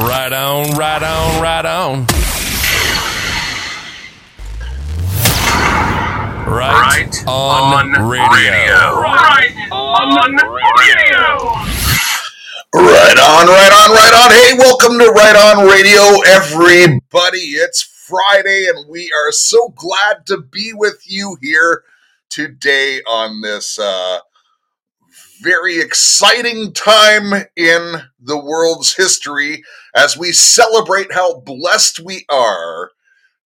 Right on, right on, right on. Right, Right on, on radio. radio. Right on radio. Right on, right on, right on. Hey, welcome to Right On Radio, everybody. It's Friday, and we are so glad to be with you here today on this uh, very exciting time in the world's history as we celebrate how blessed we are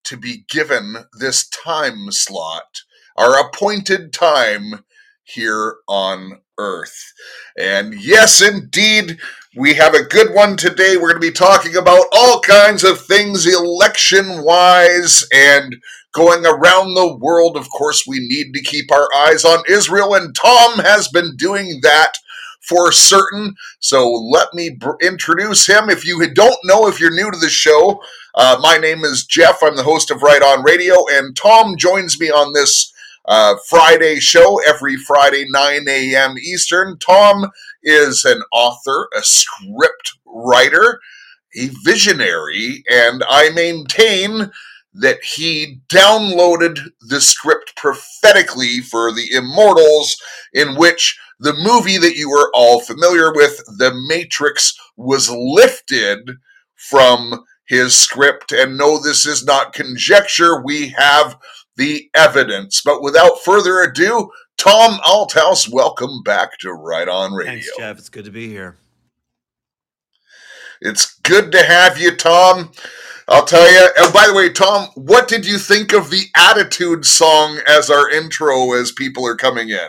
to be given this time slot, our appointed time here on Earth. And yes, indeed, we have a good one today. We're going to be talking about all kinds of things election wise and going around the world. Of course, we need to keep our eyes on Israel, and Tom has been doing that for certain. So let me br- introduce him. If you don't know, if you're new to the show, uh, my name is Jeff. I'm the host of Right On Radio, and Tom joins me on this uh, Friday show every Friday, 9 a.m. Eastern. Tom is an author, a script writer, a visionary, and I maintain that he downloaded the script prophetically for the Immortals, in which the movie that you are all familiar with, The Matrix, was lifted from his script. And no, this is not conjecture. We have the evidence. But without further ado, Tom Althouse, welcome back to Right On Radio. Thanks, Jeff. It's good to be here. It's good to have you, Tom. I'll tell you. And by the way, Tom, what did you think of the Attitude song as our intro as people are coming in?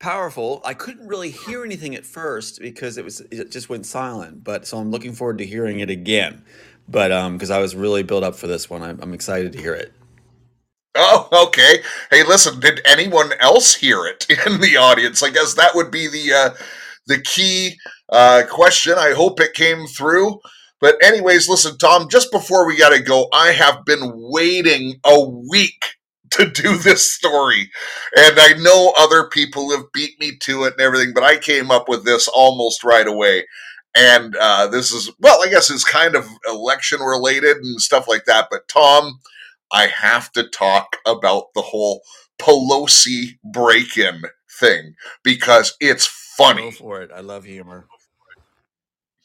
Powerful. I couldn't really hear anything at first because it was it just went silent. But so I'm looking forward to hearing it again. But um, because I was really built up for this one, I'm, I'm excited to hear it. Oh, okay. Hey, listen, did anyone else hear it in the audience? I guess that would be the uh, the key uh, question. I hope it came through. But anyways, listen, Tom. Just before we got to go, I have been waiting a week to do this story, and I know other people have beat me to it and everything, but I came up with this almost right away. And uh, this is well, I guess it's kind of election related and stuff like that. But Tom, I have to talk about the whole Pelosi break in thing because it's Go funny. for it. I love humor.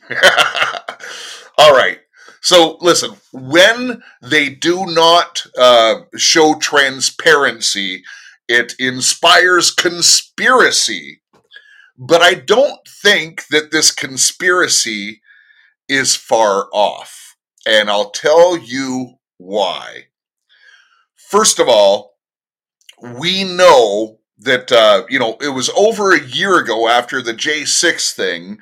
All right. So listen, when they do not uh, show transparency, it inspires conspiracy. But I don't think that this conspiracy is far off. And I'll tell you why. First of all, we know that, uh, you know, it was over a year ago after the J6 thing.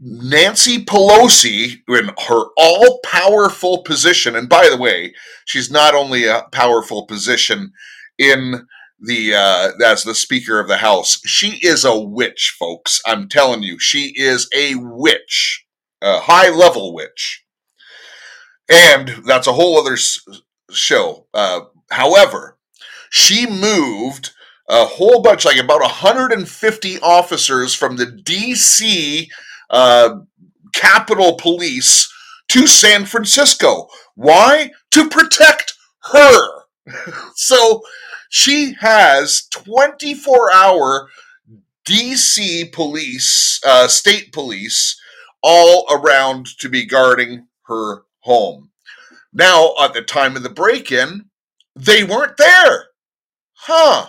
Nancy Pelosi, in her all powerful position, and by the way, she's not only a powerful position in the uh, as the Speaker of the House, she is a witch, folks. I'm telling you, she is a witch, a high level witch, and that's a whole other show. Uh, however, she moved a whole bunch, like about 150 officers from the DC uh, Capitol Police to San Francisco. Why? To protect her. so she has 24 hour DC police, uh, state police, all around to be guarding her home. Now, at the time of the break in, they weren't there. Huh.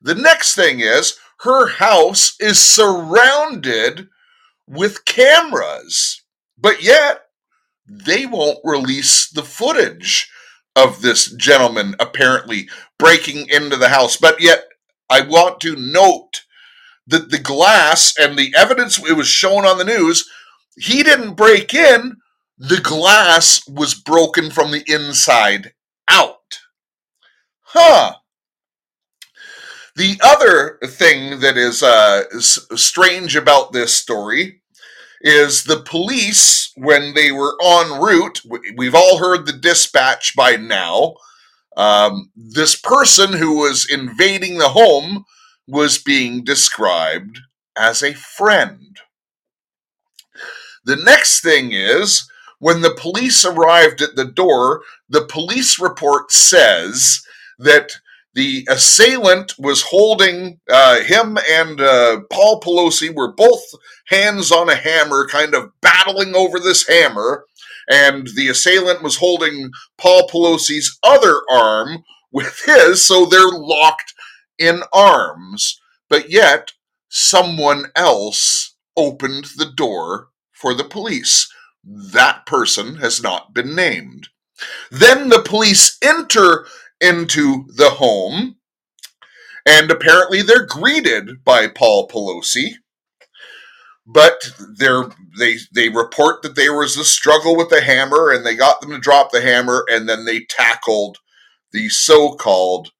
The next thing is her house is surrounded with cameras, but yet they won't release the footage of this gentleman apparently breaking into the house. But yet, I want to note that the glass and the evidence it was shown on the news, he didn't break in, the glass was broken from the inside out. Huh. The other thing that is uh, strange about this story is the police, when they were en route, we've all heard the dispatch by now. Um, this person who was invading the home was being described as a friend. The next thing is when the police arrived at the door, the police report says that the assailant was holding uh, him and uh, Paul Pelosi were both hands on a hammer, kind of battling over this hammer. And the assailant was holding Paul Pelosi's other arm with his, so they're locked in arms. But yet, someone else opened the door for the police. That person has not been named. Then the police enter into the home, and apparently they're greeted by Paul Pelosi. But they they report that there was a struggle with the hammer, and they got them to drop the hammer, and then they tackled the so-called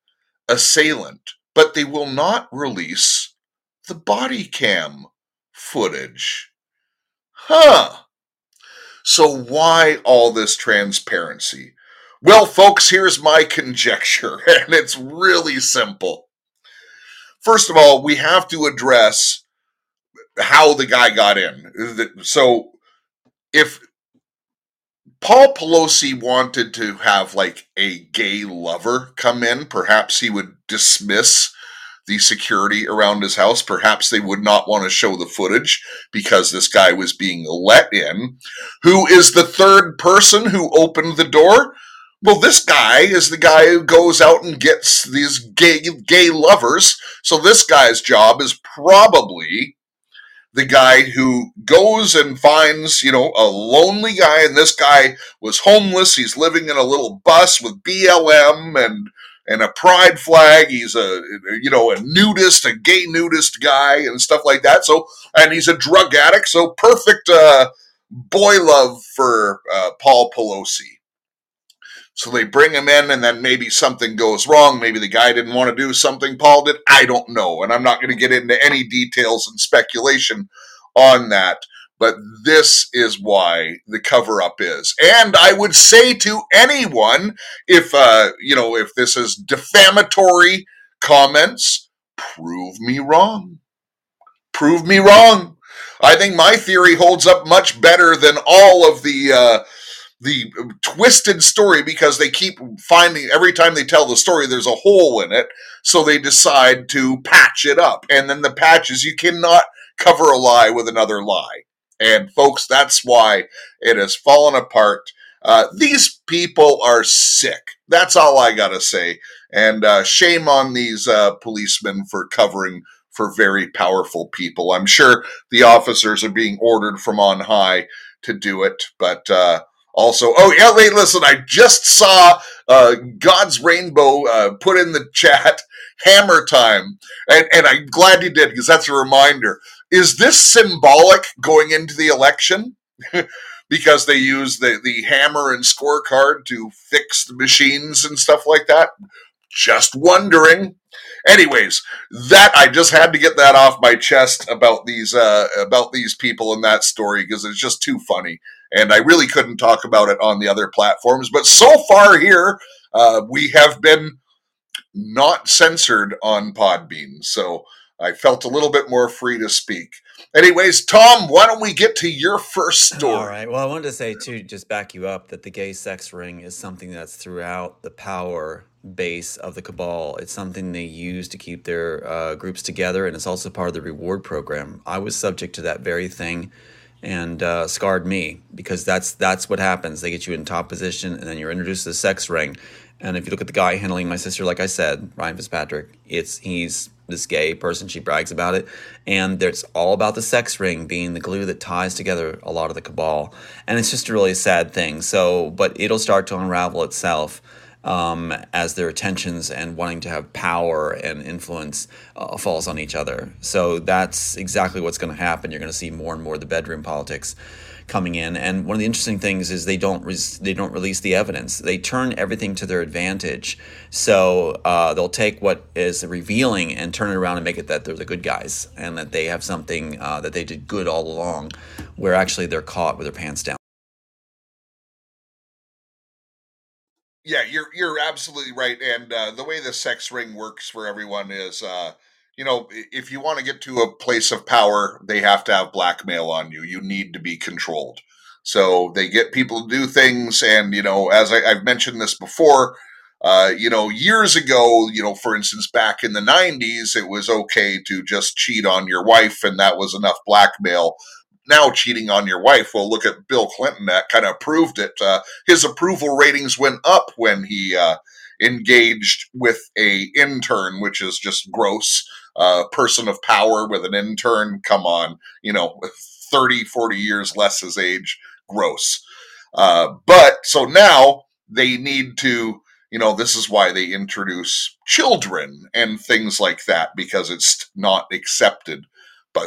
assailant. But they will not release the body cam footage. Huh. So, why all this transparency? Well, folks, here's my conjecture, and it's really simple. First of all, we have to address how the guy got in. So, if Paul Pelosi wanted to have like a gay lover come in, perhaps he would dismiss the security around his house. Perhaps they would not want to show the footage because this guy was being let in. Who is the third person who opened the door? Well, this guy is the guy who goes out and gets these gay gay lovers. So this guy's job is probably the guy who goes and finds, you know, a lonely guy, and this guy was homeless. He's living in a little bus with BLM and and a pride flag. He's a you know a nudist, a gay nudist guy, and stuff like that. So, and he's a drug addict. So, perfect uh, boy love for uh, Paul Pelosi. So they bring him in, and then maybe something goes wrong. Maybe the guy didn't want to do something Paul did. I don't know. And I'm not going to get into any details and speculation on that. But this is why the cover up is. And I would say to anyone, if, uh, you know, if this is defamatory comments, prove me wrong. Prove me wrong. I think my theory holds up much better than all of the, uh, the twisted story because they keep finding every time they tell the story there's a hole in it so they decide to patch it up and then the patches you cannot cover a lie with another lie and folks that's why it has fallen apart uh, these people are sick that's all i gotta say and uh, shame on these uh, policemen for covering for very powerful people. I'm sure the officers are being ordered from on high to do it, but uh, also, oh yeah, wait, listen, I just saw uh, God's Rainbow uh, put in the chat hammer time, and, and I'm glad you did because that's a reminder. Is this symbolic going into the election? because they use the, the hammer and scorecard to fix the machines and stuff like that? Just wondering. Anyways, that I just had to get that off my chest about these uh, about these people in that story because it's just too funny, and I really couldn't talk about it on the other platforms. But so far here, uh, we have been not censored on Podbean, so I felt a little bit more free to speak. Anyways, Tom, why don't we get to your first story? All right. Well, I wanted to say too, just back you up, that the gay sex ring is something that's throughout the power base of the cabal. It's something they use to keep their uh, groups together, and it's also part of the reward program. I was subject to that very thing, and uh, scarred me because that's that's what happens. They get you in top position, and then you're introduced to the sex ring. And if you look at the guy handling my sister, like I said, Brian Fitzpatrick, it's he's this gay person. She brags about it, and it's all about the sex ring being the glue that ties together a lot of the cabal. And it's just a really sad thing. So, but it'll start to unravel itself um, as their attentions and wanting to have power and influence uh, falls on each other. So that's exactly what's going to happen. You're going to see more and more the bedroom politics coming in. And one of the interesting things is they don't res- they don't release the evidence. They turn everything to their advantage. So uh, they'll take what is revealing and turn it around and make it that they're the good guys and that they have something uh, that they did good all along, where actually they're caught with their pants down. Yeah, you're you're absolutely right. And uh, the way the sex ring works for everyone is, uh, you know, if you want to get to a place of power, they have to have blackmail on you. You need to be controlled. So they get people to do things, and you know, as I, have mentioned this before, uh, you know, years ago, you know, for instance, back in the '90s, it was okay to just cheat on your wife, and that was enough blackmail now cheating on your wife. Well, look at Bill Clinton. That kind of proved it. Uh, his approval ratings went up when he uh, engaged with a intern, which is just gross. Uh, person of power with an intern. Come on, you know, 30, 40 years less his age. Gross. Uh, but so now they need to you know, this is why they introduce children and things like that because it's not accepted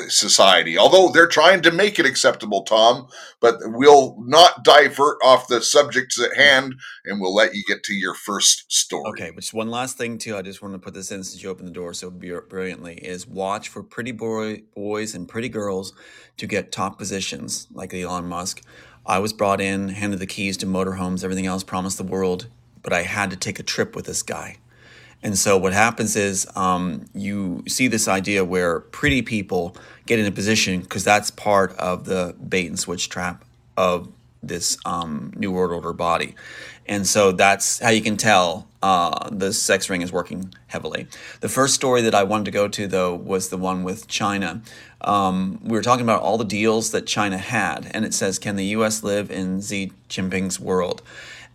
society. Although they're trying to make it acceptable, Tom, but we'll not divert off the subjects at hand and we'll let you get to your first story. Okay, just one last thing too. I just want to put this in since you opened the door so brilliantly is watch for pretty boy, boys and pretty girls to get top positions like Elon Musk. I was brought in, handed the keys to motorhomes, everything else, promised the world, but I had to take a trip with this guy. And so what happens is um, you see this idea where pretty people get in a position because that's part of the bait and switch trap of this um, New World Order body. And so that's how you can tell uh, the sex ring is working heavily. The first story that I wanted to go to, though, was the one with China. Um, we were talking about all the deals that China had, and it says, Can the U.S. live in Xi Jinping's world?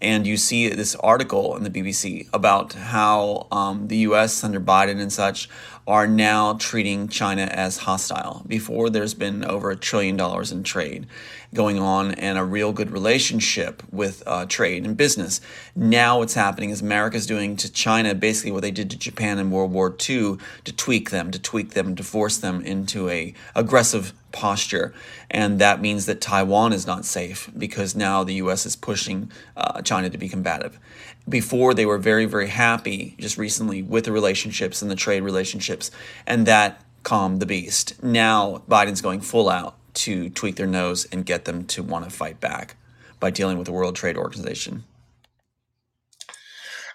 And you see this article in the BBC about how um, the U.S. under Biden and such are now treating China as hostile. Before, there's been over a trillion dollars in trade going on and a real good relationship with uh, trade and business. Now, what's happening is America's doing to China basically what they did to Japan in World War II to tweak them, to tweak them, to force them into a aggressive posture. And that means that Taiwan is not safe because now the U.S. is pushing uh, China to be combative. Before, they were very, very happy just recently with the relationships and the trade relationships, and that calmed the beast. Now, Biden's going full out to tweak their nose and get them to want to fight back by dealing with the World Trade Organization.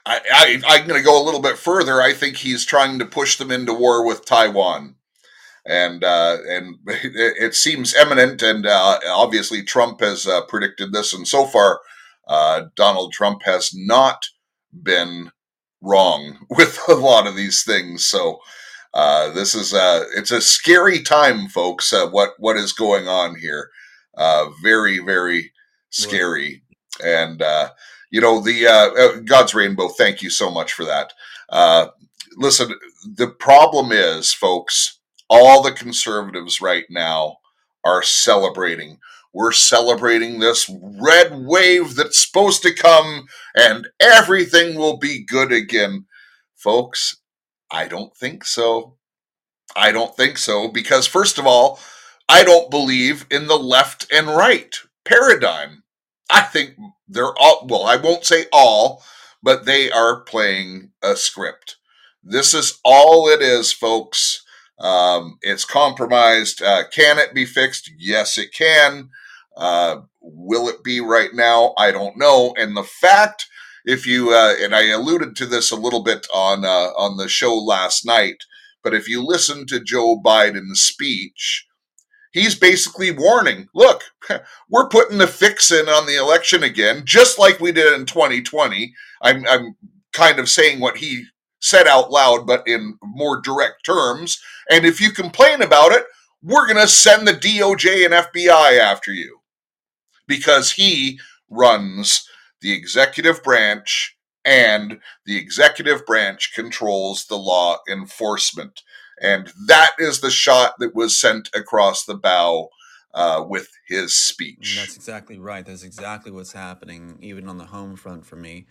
I, I, am going to go a little bit further. I think he's trying to push them into war with Taiwan, and uh, and it, seems imminent. And uh, obviously, Trump has uh, predicted this, and so far, uh, Donald Trump has not been wrong with a lot of these things. So uh, this is a it's a scary time, folks. Uh, what what is going on here? Very very scary. And uh, you know the God's rainbow. Thank you so much for that. listen, the problem is, folks, all the conservatives right now are celebrating. We're celebrating this red wave that's supposed to come and everything will be good again. Folks, I don't think so. I don't think so because, first of all, I don't believe in the left and right paradigm. I think they're all, well, I won't say all, but they are playing a script. This is all it is, folks. Um, it's compromised. Uh, can it be fixed? Yes, it can. Uh, will it be right now? I don't know. And the fact, if you uh, and I alluded to this a little bit on uh, on the show last night, but if you listen to Joe Biden's speech, he's basically warning look, we're putting the fix in on the election again, just like we did in 2020. I'm, I'm kind of saying what he said out loud, but in more direct terms. And if you complain about it, we're going to send the DOJ and FBI after you because he runs the executive branch and the executive branch controls the law enforcement. And that is the shot that was sent across the bow uh, with his speech. That's exactly right. That's exactly what's happening, even on the home front for me.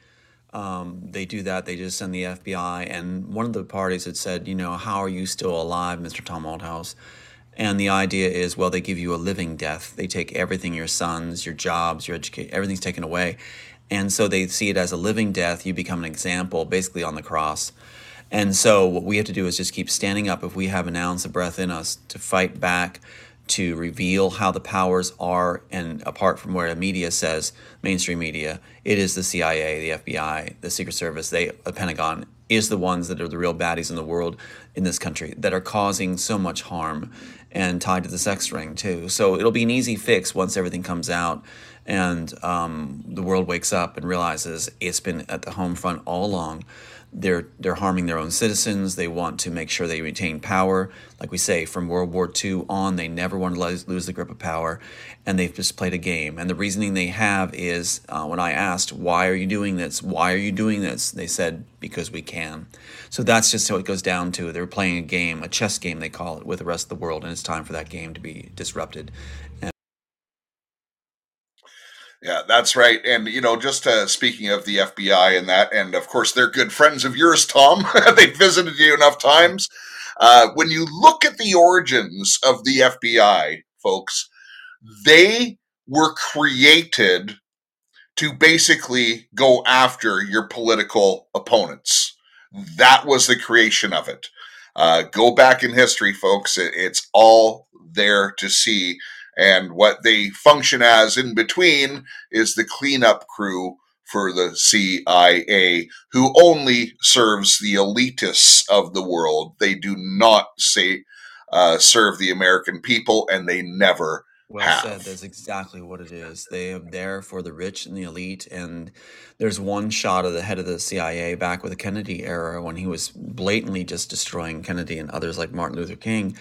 Um, they do that. They just send the FBI. And one of the parties had said, you know, how are you still alive, Mr. Tom Althouse? And the idea is, well, they give you a living death. They take everything your sons, your jobs, your education, everything's taken away. And so they see it as a living death. You become an example, basically, on the cross. And so what we have to do is just keep standing up if we have an ounce of breath in us to fight back, to reveal how the powers are. And apart from where the media says, mainstream media, it is the CIA, the FBI, the Secret Service, they, the Pentagon is the ones that are the real baddies in the world in this country that are causing so much harm and tied to the sex ring too. So it'll be an easy fix once everything comes out and um, the world wakes up and realizes it's been at the home front all along they're they're harming their own citizens. They want to make sure they retain power. Like we say, from World War II on, they never want to lose, the grip of power, and they've just played a game. And the reasoning they have is, uh, when I asked, "Why are you doing this? Why are you doing this?" They said, "Because we can." So that's just how it goes down to. They're playing a game, a chess game, they call it, with the rest of the world, and it's time for that game to be disrupted. Yeah, that's right. And, you know, just uh, speaking of the FBI and that, and of course, they're good friends of yours, Tom. They've visited you enough times. Uh, when you look at the origins of the FBI, folks, they were created to basically go after your political opponents. That was the creation of it. Uh, go back in history, folks. It, it's all there to see. And what they function as in between is the cleanup crew for the CIA, who only serves the elitists of the world. They do not say uh, serve the American people, and they never well have. said. That's exactly what it is. They are there for the rich and the elite. And there's one shot of the head of the CIA back with the Kennedy era when he was blatantly just destroying Kennedy and others like Martin Luther King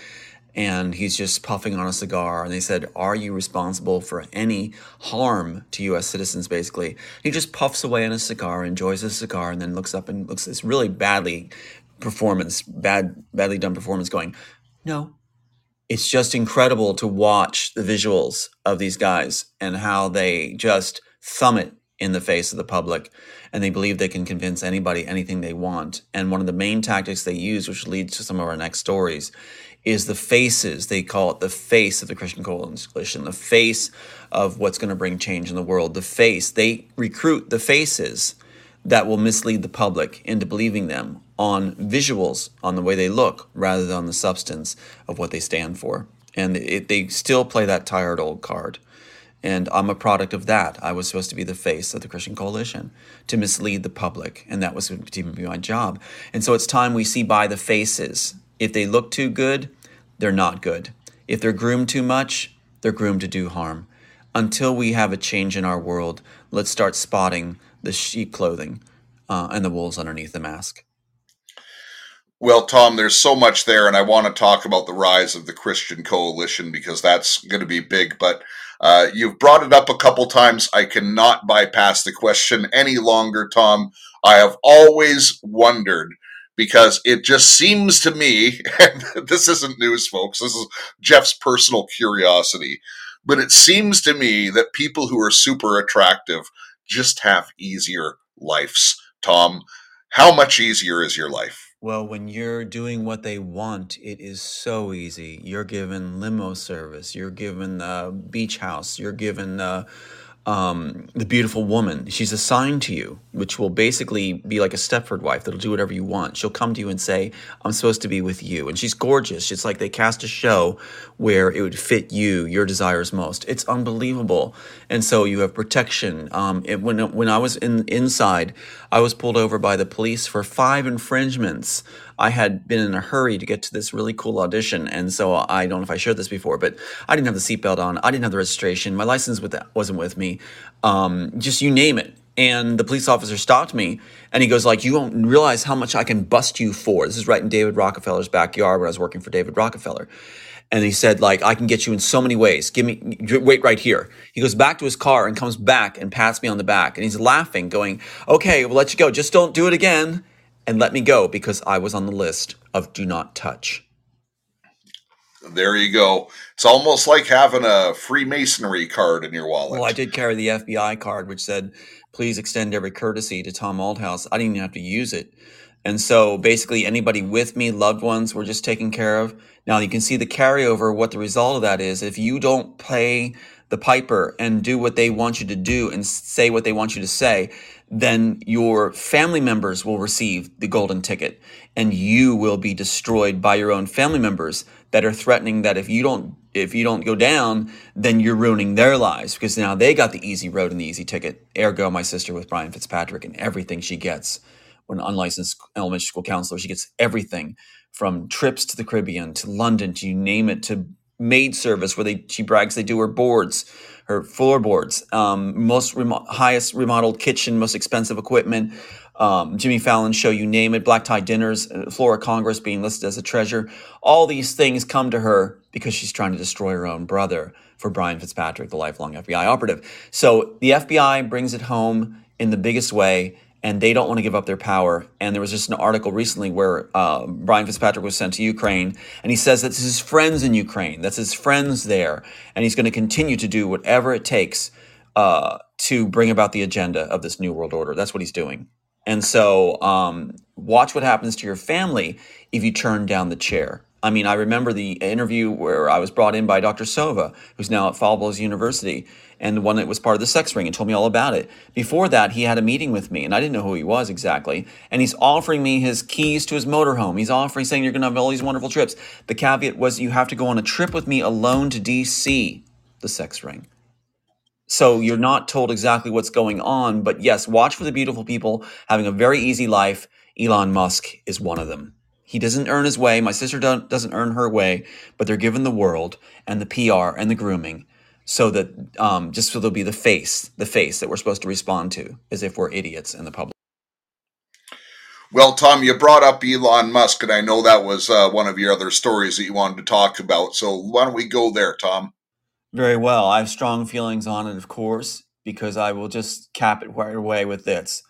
and he's just puffing on a cigar. And they said, Are you responsible for any harm to US citizens, basically? He just puffs away on a cigar, enjoys his cigar, and then looks up and looks this really badly performance, bad, badly done performance going, No. It's just incredible to watch the visuals of these guys and how they just thumb it in the face of the public and they believe they can convince anybody anything they want. And one of the main tactics they use, which leads to some of our next stories, is the faces. They call it the face of the Christian coalition, the face of what's going to bring change in the world. The face. They recruit the faces that will mislead the public into believing them on visuals, on the way they look, rather than on the substance of what they stand for. And it, they still play that tired old card. And I'm a product of that. I was supposed to be the face of the Christian coalition to mislead the public, and that was to be my job. And so it's time we see by the faces. If they look too good, they're not good. If they're groomed too much, they're groomed to do harm. Until we have a change in our world, let's start spotting the sheep clothing uh, and the wolves underneath the mask. Well, Tom, there's so much there, and I want to talk about the rise of the Christian coalition because that's going to be big. But uh, you've brought it up a couple times. I cannot bypass the question any longer, Tom. I have always wondered because it just seems to me, and this isn't news, folks, this is Jeff's personal curiosity, but it seems to me that people who are super attractive just have easier lives. Tom, how much easier is your life? Well, when you're doing what they want, it is so easy. You're given limo service, you're given the beach house, you're given the um, the beautiful woman. She's assigned to you, which will basically be like a Stepford wife that'll do whatever you want. She'll come to you and say, I'm supposed to be with you. And she's gorgeous. It's like they cast a show where it would fit you, your desires most. It's unbelievable. And so you have protection. Um, it, when, when I was in inside, I was pulled over by the police for five infringements I had been in a hurry to get to this really cool audition, and so I don't know if I shared this before, but I didn't have the seatbelt on. I didn't have the registration. My license with wasn't with me. Um, just you name it. And the police officer stopped me, and he goes like, "You don't realize how much I can bust you for." This is right in David Rockefeller's backyard when I was working for David Rockefeller. And he said, like, I can get you in so many ways. Give me, wait right here. He goes back to his car and comes back and pats me on the back. And he's laughing, going, okay, we'll let you go. Just don't do it again and let me go because I was on the list of do not touch. There you go. It's almost like having a Freemasonry card in your wallet. Well, I did carry the FBI card, which said, please extend every courtesy to Tom Althouse. I didn't even have to use it. And so basically, anybody with me, loved ones, were just taken care of. Now, you can see the carryover. What the result of that is if you don't play the piper and do what they want you to do and say what they want you to say, then your family members will receive the golden ticket and you will be destroyed by your own family members that are threatening that if you don't if you don't go down then you're ruining their lives because now they got the easy road and the easy ticket. Ergo my sister with brian fitzpatrick and everything she gets when unlicensed elementary school counselor she gets everything from trips to the caribbean to london to you name it to maid service where they she brags they do her boards her floorboards, um, most remo- highest remodeled kitchen, most expensive equipment. Um, Jimmy Fallon show, you name it, black tie dinners, uh, floor of Congress being listed as a treasure. All these things come to her because she's trying to destroy her own brother for Brian Fitzpatrick, the lifelong FBI operative. So the FBI brings it home in the biggest way and they don't want to give up their power. And there was just an article recently where uh, Brian Fitzpatrick was sent to Ukraine, and he says that's his friends in Ukraine, that's his friends there, and he's going to continue to do whatever it takes uh, to bring about the agenda of this new world order. That's what he's doing. And so, um, watch what happens to your family if you turn down the chair. I mean, I remember the interview where I was brought in by Dr. Sova, who's now at Fallbrook University, and the one that was part of the sex ring and told me all about it. Before that, he had a meeting with me, and I didn't know who he was exactly. And he's offering me his keys to his motorhome. He's offering, saying, You're going to have all these wonderful trips. The caveat was, You have to go on a trip with me alone to DC, the sex ring. So you're not told exactly what's going on, but yes, watch for the beautiful people having a very easy life. Elon Musk is one of them. He doesn't earn his way. My sister doesn't earn her way, but they're given the world and the PR and the grooming so that um, just so they'll be the face, the face that we're supposed to respond to as if we're idiots in the public. Well, Tom, you brought up Elon Musk, and I know that was uh, one of your other stories that you wanted to talk about. So why don't we go there, Tom? Very well. I have strong feelings on it, of course, because I will just cap it right away with this.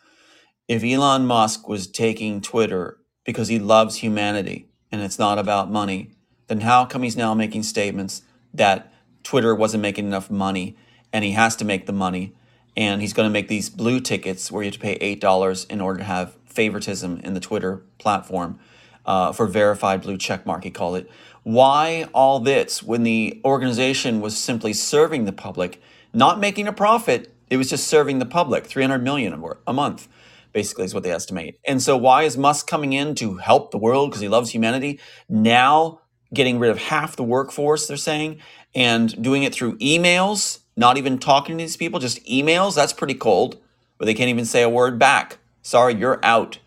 If Elon Musk was taking Twitter because he loves humanity and it's not about money, then how come he's now making statements that Twitter wasn't making enough money and he has to make the money and he's going to make these blue tickets where you have to pay $8 in order to have favoritism in the Twitter platform uh, for verified blue checkmark, he called it. Why all this when the organization was simply serving the public, not making a profit? It was just serving the public, 300 million a month basically is what they estimate. And so why is Musk coming in to help the world because he loves humanity? Now getting rid of half the workforce, they're saying, and doing it through emails, not even talking to these people, just emails. That's pretty cold, where they can't even say a word back. Sorry, you're out.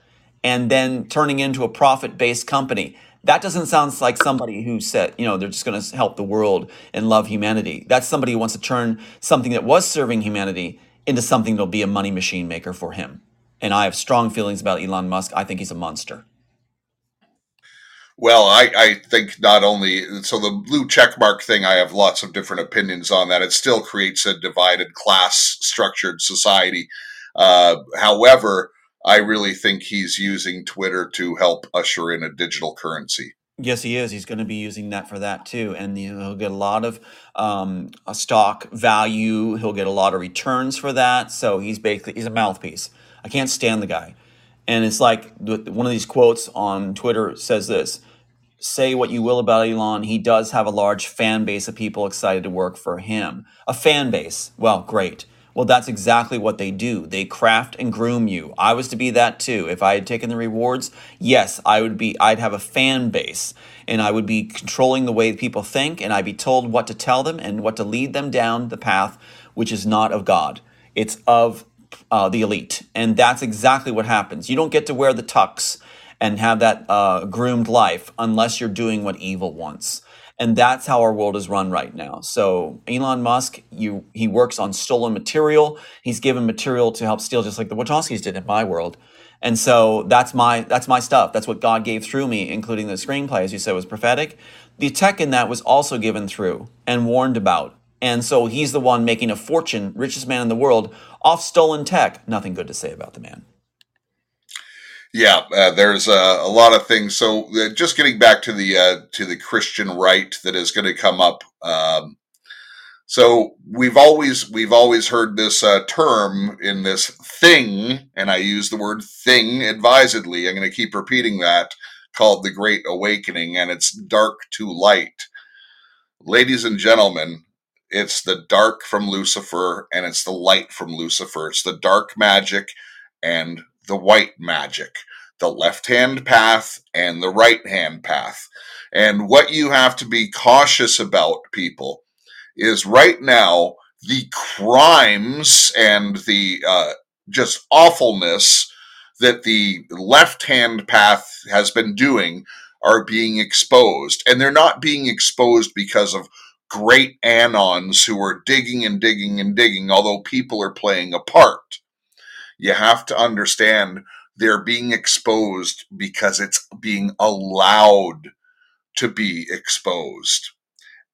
And then turning into a profit based company. That doesn't sound like somebody who said, you know, they're just going to help the world and love humanity. That's somebody who wants to turn something that was serving humanity into something that'll be a money machine maker for him and I have strong feelings about Elon Musk. I think he's a monster. Well, I, I think not only so the blue checkmark thing, I have lots of different opinions on that. It still creates a divided class structured society. Uh, however, I really think he's using Twitter to help usher in a digital currency. Yes, he is. He's going to be using that for that too, and you know, he'll get a lot of um, a stock value. He'll get a lot of returns for that. So he's basically he's a mouthpiece. I can't stand the guy, and it's like one of these quotes on Twitter says this: "Say what you will about Elon, he does have a large fan base of people excited to work for him. A fan base. Well, great." Well, that's exactly what they do. They craft and groom you. I was to be that too. If I had taken the rewards, yes, I would be I'd have a fan base and I would be controlling the way people think and I'd be told what to tell them and what to lead them down the path which is not of God. It's of uh, the elite. And that's exactly what happens. You don't get to wear the tux and have that uh, groomed life unless you're doing what evil wants and that's how our world is run right now. So Elon Musk, you he works on stolen material. He's given material to help steal, just like the Wachowskis did in my world. And so that's my that's my stuff. That's what God gave through me, including the screenplay, as you said, was prophetic. The tech in that was also given through and warned about. And so he's the one making a fortune, richest man in the world, off stolen tech. Nothing good to say about the man. Yeah, uh, there's uh, a lot of things. So uh, just getting back to the uh, to the Christian right that is going to come up. Um, so we've always we've always heard this uh, term in this thing, and I use the word thing advisedly. I'm going to keep repeating that called the Great Awakening, and it's dark to light. Ladies and gentlemen, it's the dark from Lucifer and it's the light from Lucifer. It's the dark magic and the white magic, the left hand path and the right hand path. And what you have to be cautious about, people, is right now the crimes and the uh, just awfulness that the left hand path has been doing are being exposed. And they're not being exposed because of great anons who are digging and digging and digging, although people are playing a part you have to understand they're being exposed because it's being allowed to be exposed.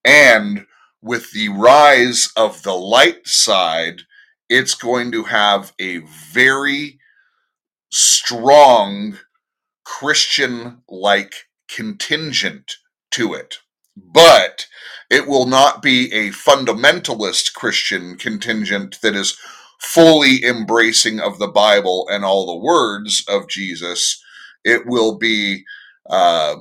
And with the rise of the light side, it's going to have a very strong Christian like contingent to it. But it will not be a fundamentalist Christian contingent that is fully embracing of the Bible and all the words of Jesus, it will be uh,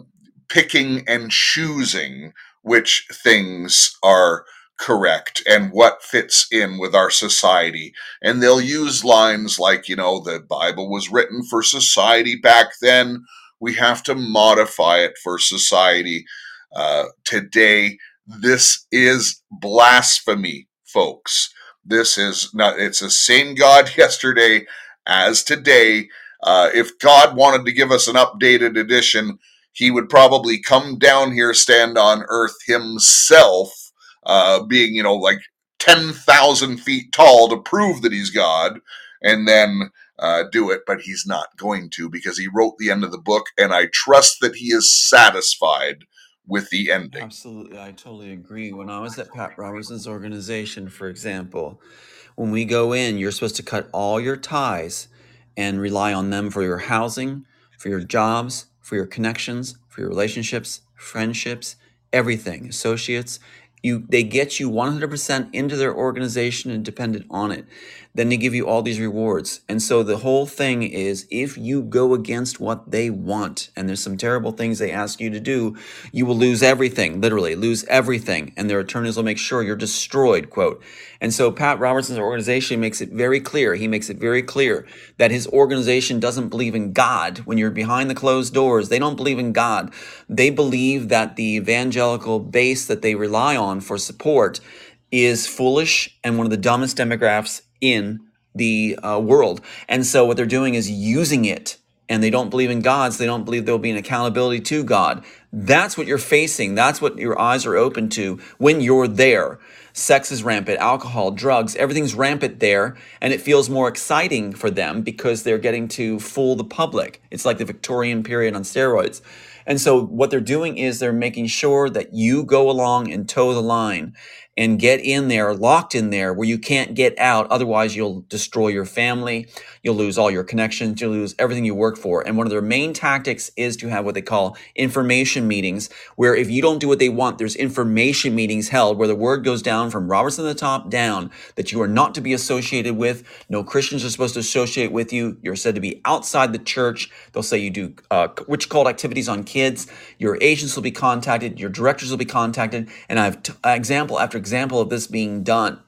picking and choosing which things are correct and what fits in with our society. And they'll use lines like, you know, the Bible was written for society back then. We have to modify it for society uh, today. This is blasphemy, folks. This is not, it's the same God yesterday as today. Uh, if God wanted to give us an updated edition, he would probably come down here, stand on earth himself, uh, being, you know, like 10,000 feet tall to prove that he's God, and then uh, do it. But he's not going to because he wrote the end of the book, and I trust that he is satisfied with the ending. Absolutely, I totally agree. When I was at Pat Robertson's organization, for example, when we go in, you're supposed to cut all your ties and rely on them for your housing, for your jobs, for your connections, for your relationships, friendships, everything, associates. You, they get you 100% into their organization and dependent on it then they give you all these rewards. And so the whole thing is if you go against what they want, and there's some terrible things they ask you to do, you will lose everything, literally, lose everything. And their attorneys will make sure you're destroyed, quote. And so Pat Robertson's organization makes it very clear. He makes it very clear that his organization doesn't believe in God. When you're behind the closed doors, they don't believe in God. They believe that the evangelical base that they rely on for support is foolish and one of the dumbest demographics in the uh, world. And so what they're doing is using it. And they don't believe in God, so they don't believe there'll be an accountability to God. That's what you're facing. That's what your eyes are open to when you're there. Sex is rampant, alcohol, drugs, everything's rampant there. And it feels more exciting for them because they're getting to fool the public. It's like the Victorian period on steroids. And so what they're doing is they're making sure that you go along and toe the line. And get in there, locked in there where you can't get out. Otherwise, you'll destroy your family. You'll lose all your connections. You'll lose everything you work for. And one of their main tactics is to have what they call information meetings, where if you don't do what they want, there's information meetings held where the word goes down from Robertson the top down that you are not to be associated with. No Christians are supposed to associate with you. You're said to be outside the church. They'll say you do uh, witch cult activities on kids. Your agents will be contacted. Your directors will be contacted. And I have t- example after example of this being done.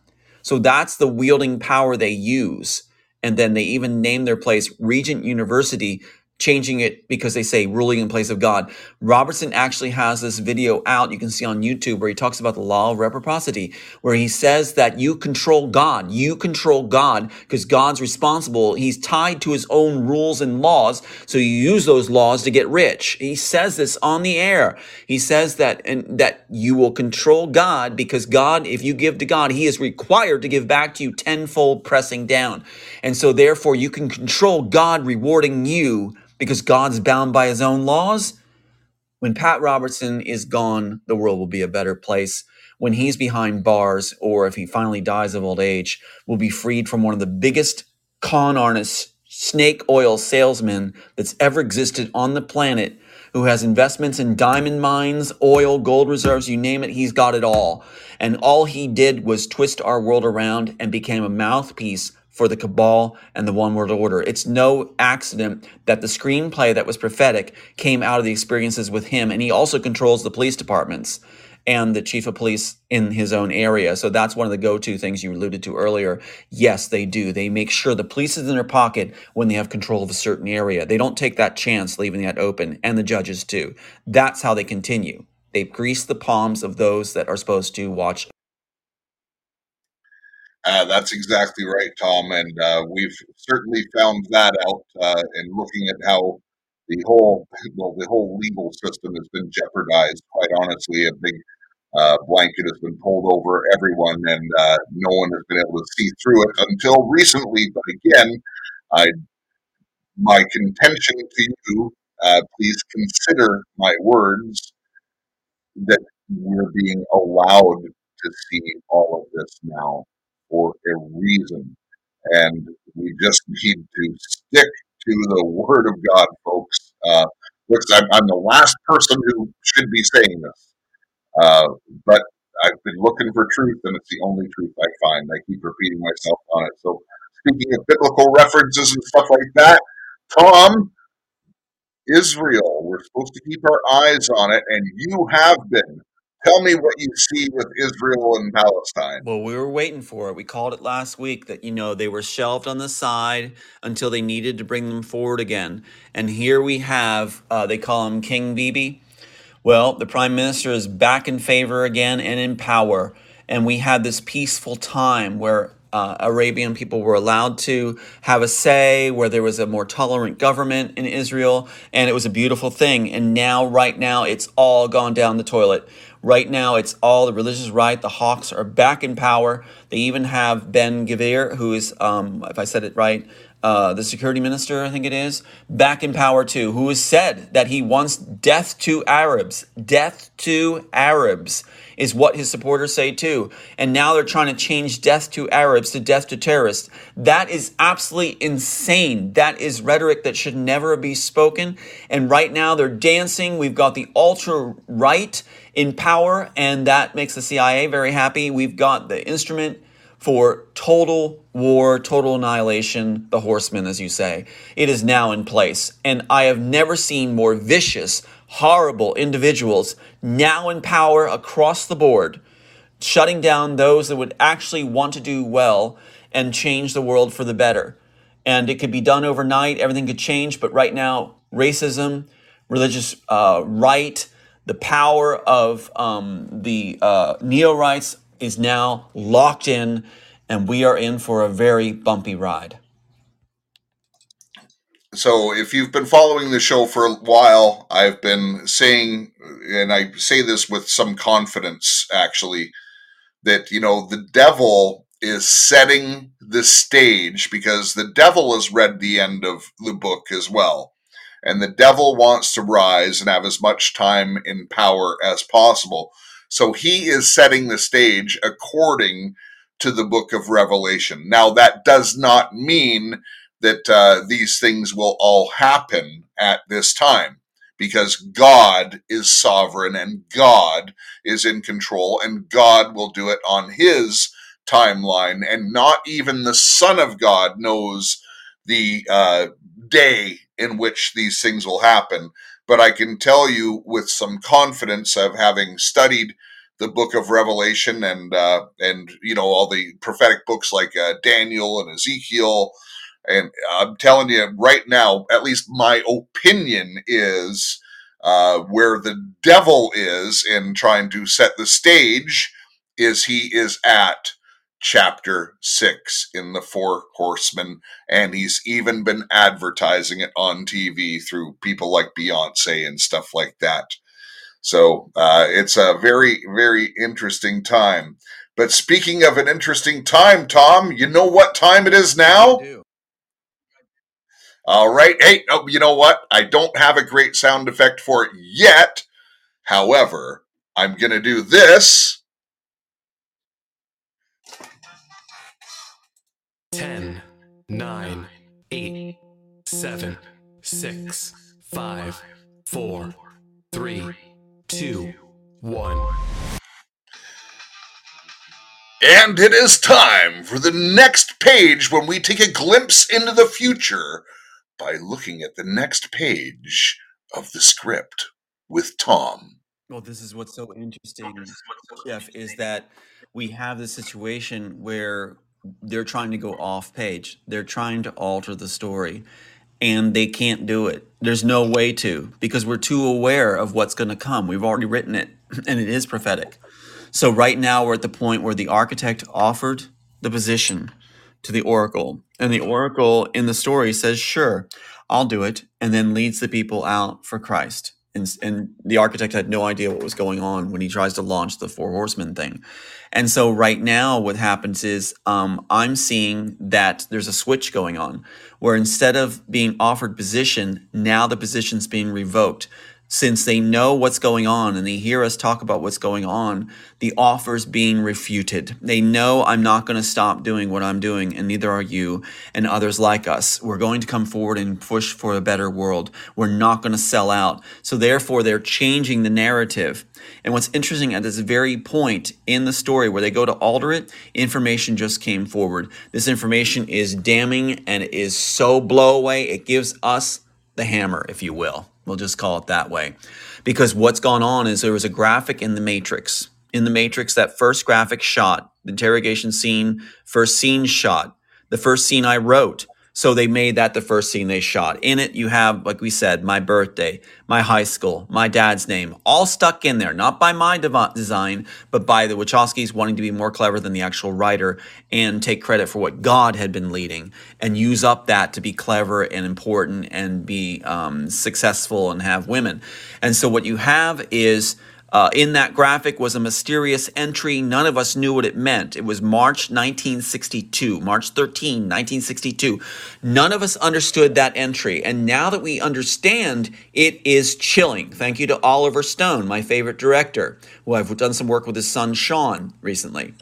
So that's the wielding power they use. And then they even name their place Regent University changing it because they say ruling in place of God. Robertson actually has this video out you can see on YouTube where he talks about the law of reciprocity, where he says that you control God. You control God because God's responsible. He's tied to his own rules and laws. So you use those laws to get rich. He says this on the air. He says that and that you will control God because God, if you give to God, he is required to give back to you tenfold pressing down. And so therefore you can control God rewarding you because God's bound by his own laws. When Pat Robertson is gone, the world will be a better place. When he's behind bars, or if he finally dies of old age, we'll be freed from one of the biggest con artists, snake oil salesmen that's ever existed on the planet, who has investments in diamond mines, oil, gold reserves, you name it, he's got it all. And all he did was twist our world around and became a mouthpiece for the cabal and the one world order. It's no accident that the screenplay that was prophetic came out of the experiences with him. And he also controls the police departments and the chief of police in his own area. So that's one of the go to things you alluded to earlier. Yes, they do. They make sure the police is in their pocket when they have control of a certain area. They don't take that chance leaving that open, and the judges too. That's how they continue. They grease the palms of those that are supposed to watch Uh, that's exactly right, Tom. And uh, we've certainly found that out uh, in looking at how the whole well, the whole legal system has been jeopardized. Quite honestly, a big uh, blanket has been pulled over everyone, and uh, no one has been able to see through it until recently. But again, I my contention to you, please consider my words that we're being allowed to see all of this now for a reason. And we just need to stick to the Word of God, folks. Uh, I'm, I'm the last person who should be saying this, uh, but I've been looking for truth, and it's the only truth I find. I keep repeating myself on it. So, speaking of biblical references and stuff like that, Tom, Israel, we're supposed to keep our eyes on it, and you have been. Tell me what you see with Israel and Palestine. Well, we were waiting for it. We called it last week that, you know, they were shelved on the side until they needed to bring them forward again. And here we have, uh, they call him King Bibi. Well, the prime minister is back in favor again and in power. And we had this peaceful time where uh, Arabian people were allowed to have a say, where there was a more tolerant government in Israel, and it was a beautiful thing. And now, right now, it's all gone down the toilet. Right now, it's all the religious right. The Hawks are back in power. They even have Ben Gvir, who is, um, if I said it right, uh, the security minister, I think it is, back in power too, who has said that he wants death to Arabs. Death to Arabs is what his supporters say too. And now they're trying to change death to Arabs to death to terrorists. That is absolutely insane. That is rhetoric that should never be spoken. And right now they're dancing. We've got the ultra right in power, and that makes the CIA very happy. We've got the instrument for total war, total annihilation, the horsemen, as you say. It is now in place. And I have never seen more vicious, horrible individuals now in power across the board, shutting down those that would actually want to do well and change the world for the better. And it could be done overnight, everything could change, but right now, racism, religious uh, right, the power of um, the uh, neo rights is now locked in, and we are in for a very bumpy ride. So, if you've been following the show for a while, I've been saying, and I say this with some confidence actually, that, you know, the devil is setting the stage because the devil has read the end of the book as well. And the devil wants to rise and have as much time in power as possible. So he is setting the stage according to the book of Revelation. Now, that does not mean that uh, these things will all happen at this time because God is sovereign and God is in control and God will do it on his timeline. And not even the Son of God knows the uh, day in which these things will happen. But I can tell you with some confidence of having studied the book of Revelation and uh, and you know all the prophetic books like uh, Daniel and Ezekiel and I'm telling you right now, at least my opinion is uh, where the devil is in trying to set the stage is he is at chapter six in the Four Horsemen, and he's even been advertising it on TV through people like Beyonce and stuff like that. So uh, it's a very, very interesting time. But speaking of an interesting time, Tom, you know what time it is now? All right. Hey, oh, you know what? I don't have a great sound effect for it yet. However, I'm going to do this. 10, 9, 8, 7, 6, 5, 4, 3, 2, 1. And it is time for the next page when we take a glimpse into the future by looking at the next page of the script with Tom. Well, this is what's so interesting, Jeff, is that we have this situation where they're trying to go off page. They're trying to alter the story and they can't do it. There's no way to because we're too aware of what's going to come. We've already written it and it is prophetic. So right now we're at the point where the architect offered the position to the oracle and the oracle in the story says, "Sure, I'll do it," and then leads the people out for Christ. And, and the architect had no idea what was going on when he tries to launch the four horsemen thing. And so right now, what happens is um, I'm seeing that there's a switch going on where instead of being offered position, now the position's being revoked since they know what's going on and they hear us talk about what's going on, the offer's being refuted. They know I'm not going to stop doing what I'm doing, and neither are you and others like us. We're going to come forward and push for a better world. We're not going to sell out. So, therefore, they're changing the narrative. And what's interesting at this very point in the story where they go to alter it, information just came forward. This information is damning and is so blow away, it gives us the hammer, if you will. We'll just call it that way. Because what's gone on is there was a graphic in the Matrix. In the Matrix, that first graphic shot, the interrogation scene, first scene shot, the first scene I wrote. So they made that the first scene they shot. In it, you have, like we said, my birthday, my high school, my dad's name, all stuck in there, not by my dev- design, but by the Wachowskis wanting to be more clever than the actual writer and take credit for what God had been leading and use up that to be clever and important and be um, successful and have women. And so what you have is uh, in that graphic was a mysterious entry. None of us knew what it meant. It was March 1962, March 13, 1962. None of us understood that entry. And now that we understand, it is chilling. Thank you to Oliver Stone, my favorite director, who I've done some work with his son Sean recently.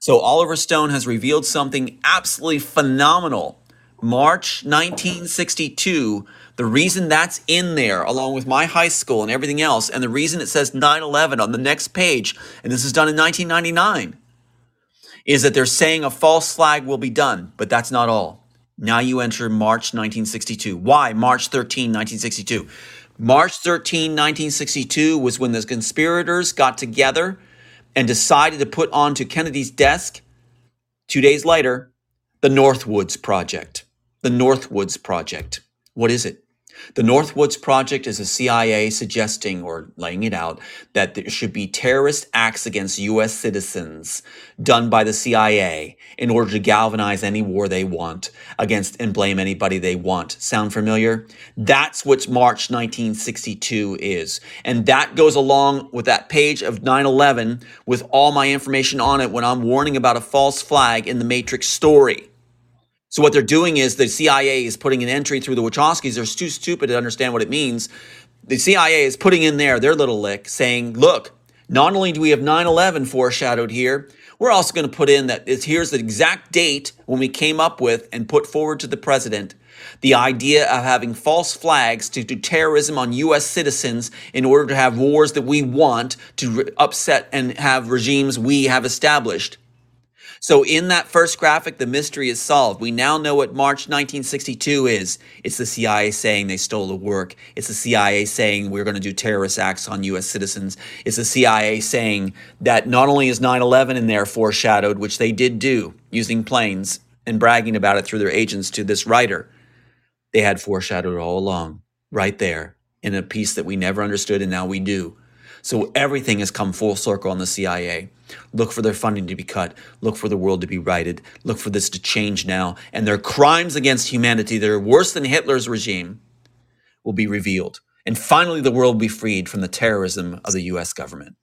So Oliver Stone has revealed something absolutely phenomenal. March 1962 the reason that's in there, along with my high school and everything else, and the reason it says 9 11 on the next page, and this is done in 1999, is that they're saying a false flag will be done, but that's not all. Now you enter March 1962. Why March 13, 1962? March 13, 1962 was when the conspirators got together and decided to put onto Kennedy's desk, two days later, the Northwoods Project. The Northwoods Project. What is it? The Northwoods Project is the CIA suggesting or laying it out that there should be terrorist acts against U.S. citizens done by the CIA in order to galvanize any war they want against and blame anybody they want. Sound familiar? That's what March 1962 is. And that goes along with that page of 9 11 with all my information on it when I'm warning about a false flag in the Matrix story. So what they're doing is the CIA is putting an entry through the Wachowskis. They're too stupid to understand what it means. The CIA is putting in there their little lick saying, look, Not only do we have 9 11 foreshadowed here, we're also going to put in that here's the exact date when we came up with and put forward to the president the idea of having false flags to do terrorism on U.S. citizens in order to have wars that we want to upset and have regimes we have established. So in that first graphic, the mystery is solved. We now know what March 1962 is. It's the CIA saying they stole the work. It's the CIA saying we're going to do terrorist acts on U.S. citizens. It's the CIA saying that not only is 9-11 in there foreshadowed, which they did do using planes and bragging about it through their agents to this writer, they had foreshadowed all along, right there, in a piece that we never understood and now we do. So everything has come full circle on the CIA. Look for their funding to be cut. Look for the world to be righted. Look for this to change now. And their crimes against humanity that are worse than Hitler's regime will be revealed. And finally, the world will be freed from the terrorism of the US government.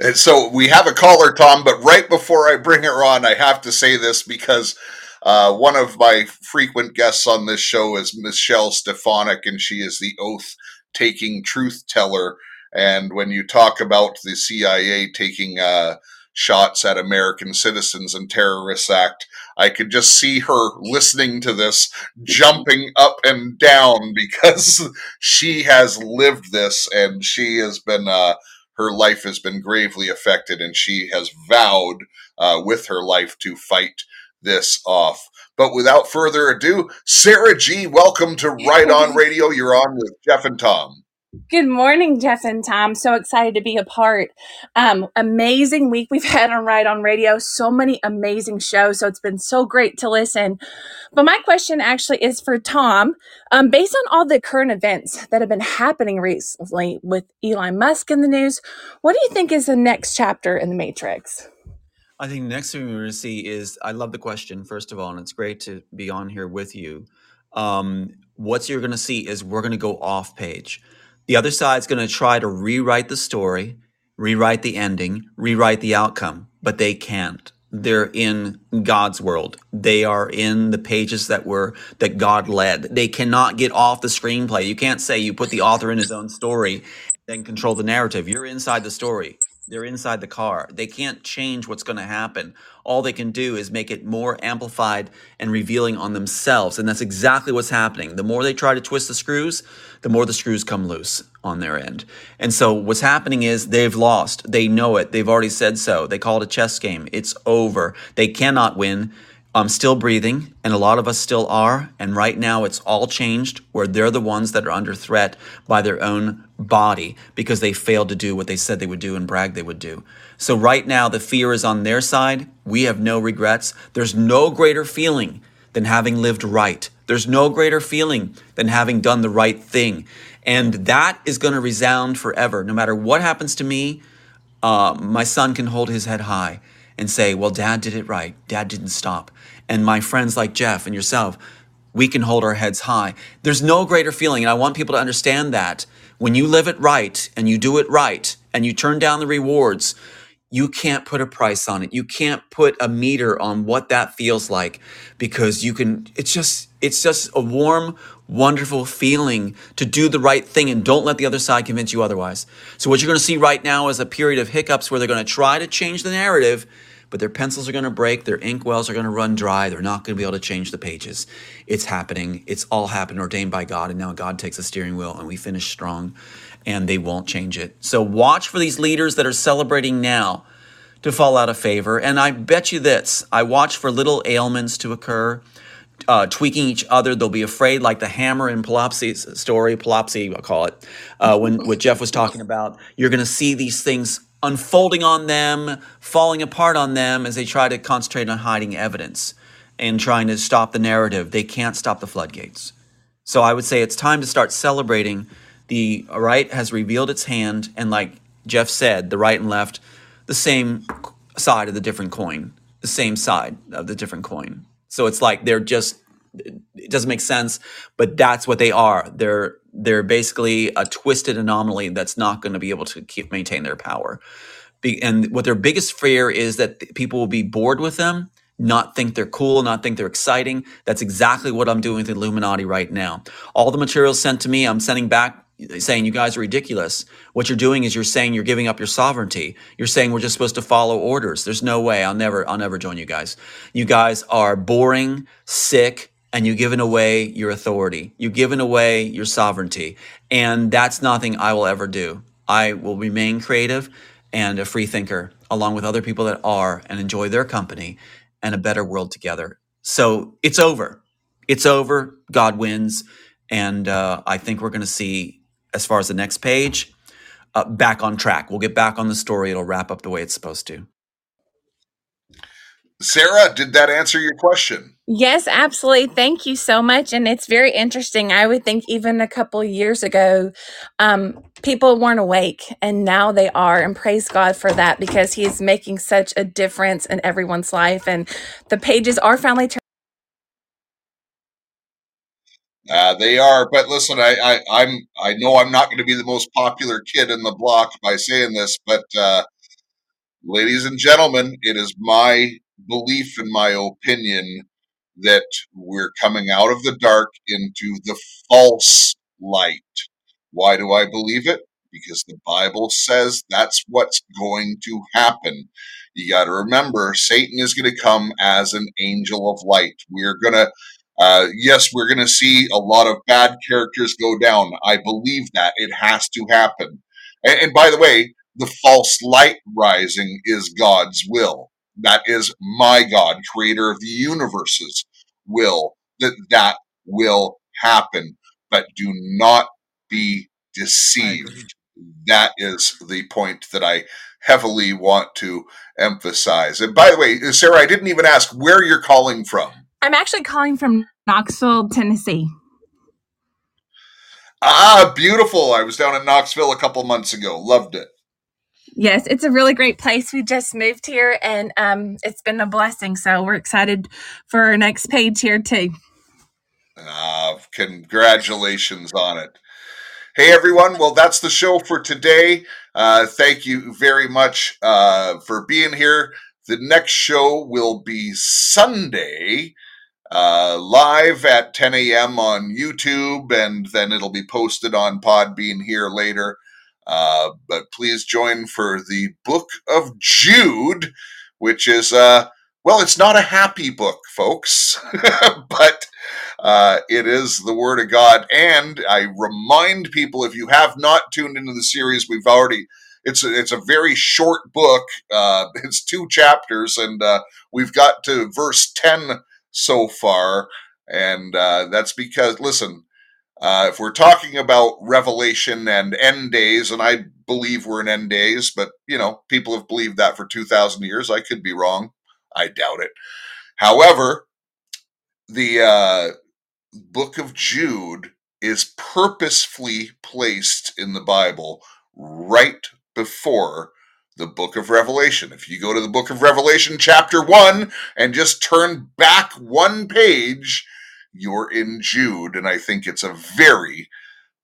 And so we have a caller, Tom, but right before I bring her on, I have to say this because uh, one of my frequent guests on this show is Michelle Stefanik, and she is the oath taking truth teller. And when you talk about the CIA taking uh, shots at American citizens and terrorist act, I could just see her listening to this, jumping up and down because she has lived this and she has been. Uh, her life has been gravely affected, and she has vowed uh, with her life to fight this off. But without further ado, Sarah G, welcome to Right On Radio. You're on with Jeff and Tom. Good morning, Jeff and Tom. So excited to be a part. Um, amazing week we've had on Right on Radio. So many amazing shows. So it's been so great to listen. But my question actually is for Tom. Um, based on all the current events that have been happening recently with Elon Musk in the news, what do you think is the next chapter in the Matrix? I think the next thing we're going to see is I love the question, first of all, and it's great to be on here with you. Um, what you're going to see is we're going to go off page. The other side's going to try to rewrite the story, rewrite the ending, rewrite the outcome, but they can't. They're in God's world. They are in the pages that were that God led. They cannot get off the screenplay. You can't say you put the author in his own story and control the narrative. You're inside the story. They're inside the car. They can't change what's going to happen. All they can do is make it more amplified and revealing on themselves. And that's exactly what's happening. The more they try to twist the screws, the more the screws come loose on their end. And so what's happening is they've lost. They know it. They've already said so. They call it a chess game. It's over. They cannot win. I'm still breathing, and a lot of us still are. And right now, it's all changed where they're the ones that are under threat by their own body because they failed to do what they said they would do and brag they would do. So, right now, the fear is on their side. We have no regrets. There's no greater feeling than having lived right. There's no greater feeling than having done the right thing. And that is going to resound forever. No matter what happens to me, uh, my son can hold his head high and say, Well, dad did it right. Dad didn't stop. And my friends like Jeff and yourself, we can hold our heads high. There's no greater feeling. And I want people to understand that when you live it right and you do it right and you turn down the rewards, you can't put a price on it. You can't put a meter on what that feels like because you can, it's just, it's just a warm, wonderful feeling to do the right thing and don't let the other side convince you otherwise. So what you're going to see right now is a period of hiccups where they're going to try to change the narrative but their pencils are going to break, their ink wells are going to run dry, they're not going to be able to change the pages. It's happening. It's all happened, ordained by God, and now God takes the steering wheel and we finish strong, and they won't change it. So watch for these leaders that are celebrating now to fall out of favor. And I bet you this I watch for little ailments to occur. Uh, tweaking each other. They'll be afraid, like the hammer in Polopsy's story, Polopsy, I'll call it, uh, when what Jeff was talking about. You're going to see these things unfolding on them, falling apart on them as they try to concentrate on hiding evidence and trying to stop the narrative. They can't stop the floodgates. So I would say it's time to start celebrating the right has revealed its hand, and like Jeff said, the right and left, the same side of the different coin, the same side of the different coin. So it's like they're just it doesn't make sense, but that's what they are. They're they're basically a twisted anomaly that's not going to be able to keep maintain their power. Be, and what their biggest fear is that people will be bored with them, not think they're cool, not think they're exciting. That's exactly what I'm doing with Illuminati right now. All the materials sent to me, I'm sending back saying you guys are ridiculous. What you're doing is you're saying you're giving up your sovereignty. You're saying we're just supposed to follow orders. There's no way. I'll never I'll never join you guys. You guys are boring, sick, and you've given away your authority. You've given away your sovereignty. And that's nothing I will ever do. I will remain creative and a free thinker along with other people that are and enjoy their company and a better world together. So it's over. It's over. God wins. And uh, I think we're going to see, as far as the next page, uh, back on track. We'll get back on the story. It'll wrap up the way it's supposed to. Sarah, did that answer your question? Yes, absolutely. Thank you so much. And it's very interesting. I would think even a couple years ago, um, people weren't awake, and now they are. And praise God for that because He is making such a difference in everyone's life. And the pages are finally turning. Uh, they are, but listen, I, I, I'm, I know I'm not going to be the most popular kid in the block by saying this, but uh, ladies and gentlemen, it is my belief in my opinion that we're coming out of the dark into the false light. Why do I believe it? Because the Bible says that's what's going to happen. You got to remember, Satan is going to come as an angel of light. We're going to, uh, yes, we're going to see a lot of bad characters go down. I believe that. It has to happen. And, and by the way, the false light rising is God's will. That is my God, creator of the universe's will, that that will happen. But do not be deceived. That is the point that I heavily want to emphasize. And by the way, Sarah, I didn't even ask where you're calling from. I'm actually calling from Knoxville, Tennessee. Ah, beautiful. I was down in Knoxville a couple months ago. Loved it. Yes, it's a really great place. We just moved here and um, it's been a blessing. So we're excited for our next page here, too. Uh, congratulations on it. Hey, everyone. Well, that's the show for today. Uh, thank you very much uh, for being here. The next show will be Sunday, uh, live at 10 a.m. on YouTube, and then it'll be posted on Podbean here later. Uh, but please join for the Book of Jude, which is, uh, well, it's not a happy book, folks, but uh, it is the Word of God. And I remind people if you have not tuned into the series, we've already. It's a, it's a very short book. Uh, it's two chapters, and uh, we've got to verse ten so far. And that's because, listen, uh, if we're talking about Revelation and end days, and I believe we're in end days, but you know, people have believed that for 2,000 years. I could be wrong. I doubt it. However, the uh, book of Jude is purposefully placed in the Bible right before the book of Revelation. If you go to the book of Revelation, chapter 1, and just turn back one page, you're in Jude. And I think it's a very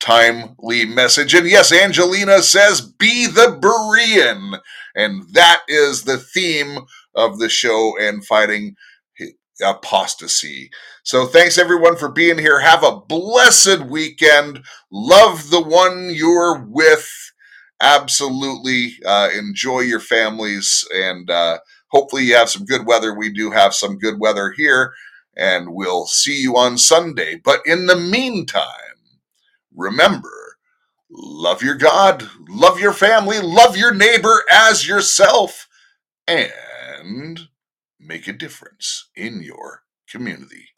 timely message. And yes, Angelina says, be the Berean. And that is the theme of the show and fighting apostasy. So thanks everyone for being here. Have a blessed weekend. Love the one you're with. Absolutely uh, enjoy your families and uh, hopefully you have some good weather. We do have some good weather here and we'll see you on Sunday. But in the meantime, remember love your God, love your family, love your neighbor as yourself, and make a difference in your community.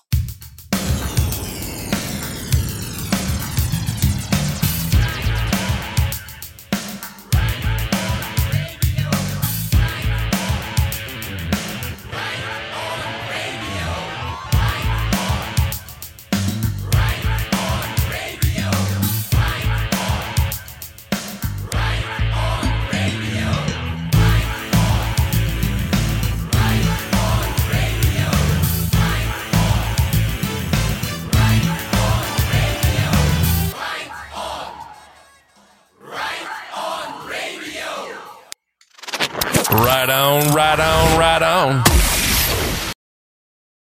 Right on, right on, right on.